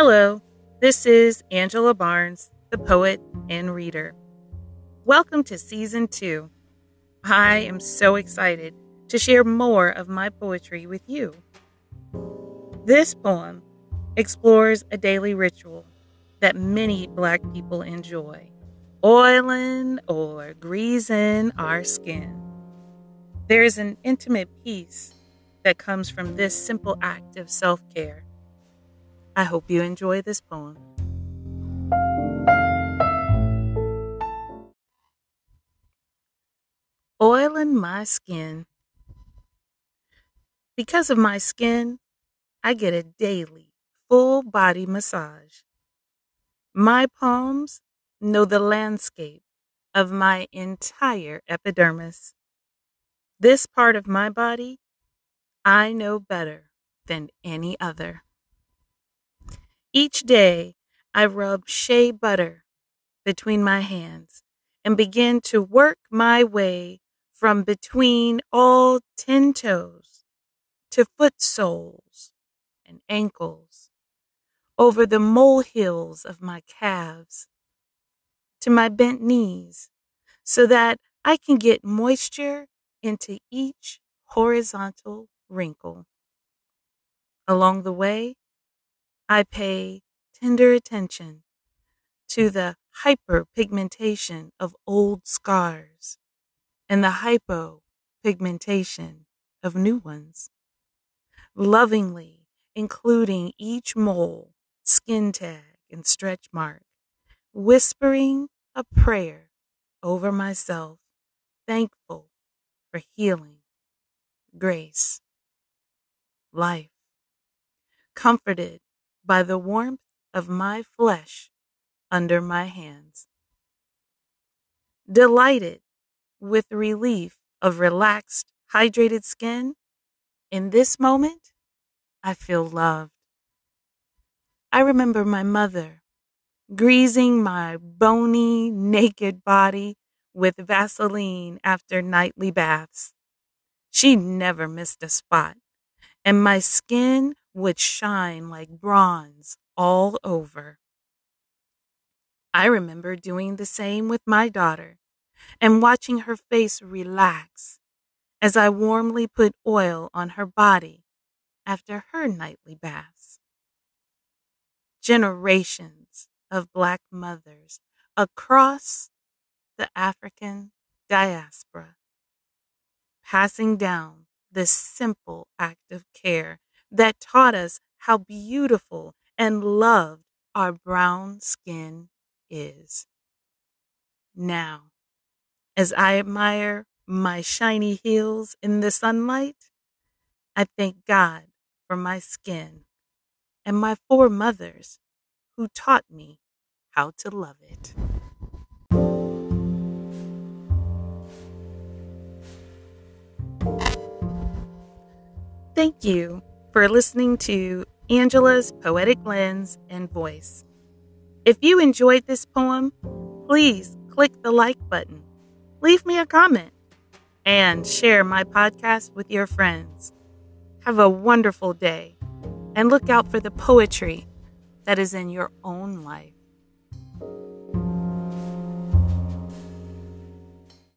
Hello, this is Angela Barnes, the poet and reader. Welcome to season two. I am so excited to share more of my poetry with you. This poem explores a daily ritual that many Black people enjoy oiling or greasing our skin. There is an intimate peace that comes from this simple act of self care I hope you enjoy this poem. Oiling my skin. Because of my skin, I get a daily full body massage. My palms know the landscape of my entire epidermis. This part of my body I know better than any other. Each day I rub shea butter between my hands and begin to work my way from between all ten toes to foot soles and ankles, over the molehills of my calves to my bent knees, so that I can get moisture into each horizontal wrinkle. Along the way, I pay tender attention to the hyperpigmentation of old scars and the hypopigmentation of new ones, lovingly including each mole, skin tag, and stretch mark, whispering a prayer over myself, thankful for healing, grace, life, comforted by the warmth of my flesh under my hands. Delighted with relief of relaxed, hydrated skin, in this moment, I feel loved. I remember my mother greasing my bony, naked body with Vaseline after nightly baths. She never missed a spot, and my skin would shine like bronze all over. I remember doing the same with my daughter and watching her face relax as I warmly put oil on her body after her nightly baths. Generations of Black mothers across the African diaspora passing down this simple act of care that taught us how beautiful and loved our brown skin is. Now, as I admire my shiny heels in the sunlight, I thank God for my skin and my four mothers who taught me how to love it. Thank you for listening to Angela's Poetic Lens and Voice. If you enjoyed this poem, please click the like button, leave me a comment, and share my podcast with your friends. Have a wonderful day and look out for the poetry that is in your own life.